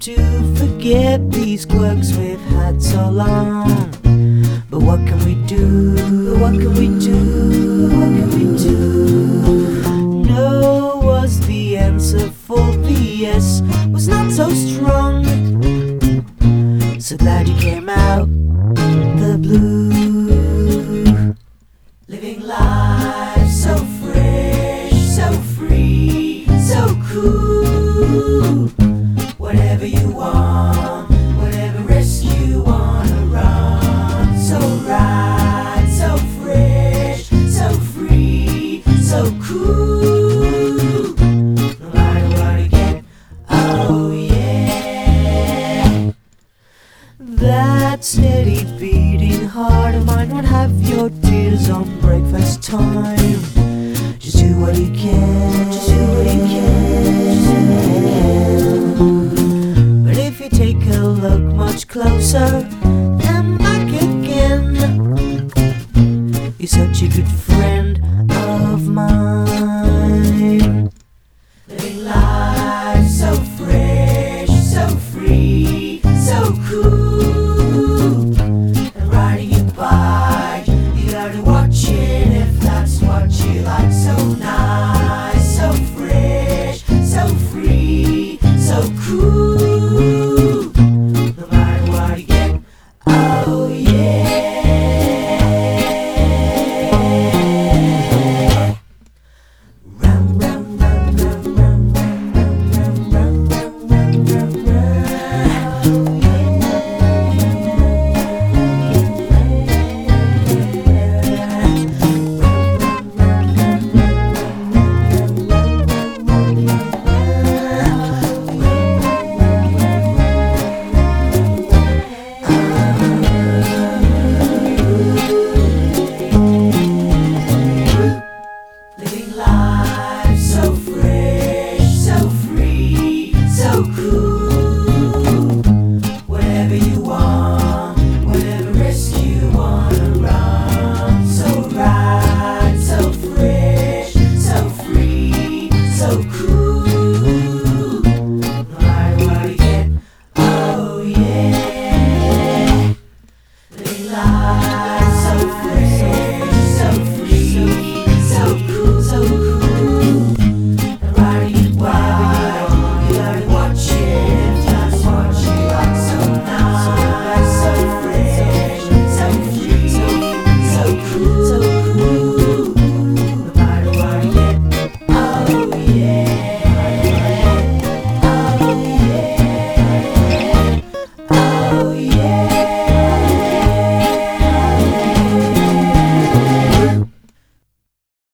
these quirks we've had so long. But what can we do? What can we do? What can we do? No was the answer for the yes was not so strong. So glad you came out That steady beating heart of mine won't have your tears on breakfast time. Just do what you can. Just do what you can. But if you take a look much closer and back again, you're such a good friend. life.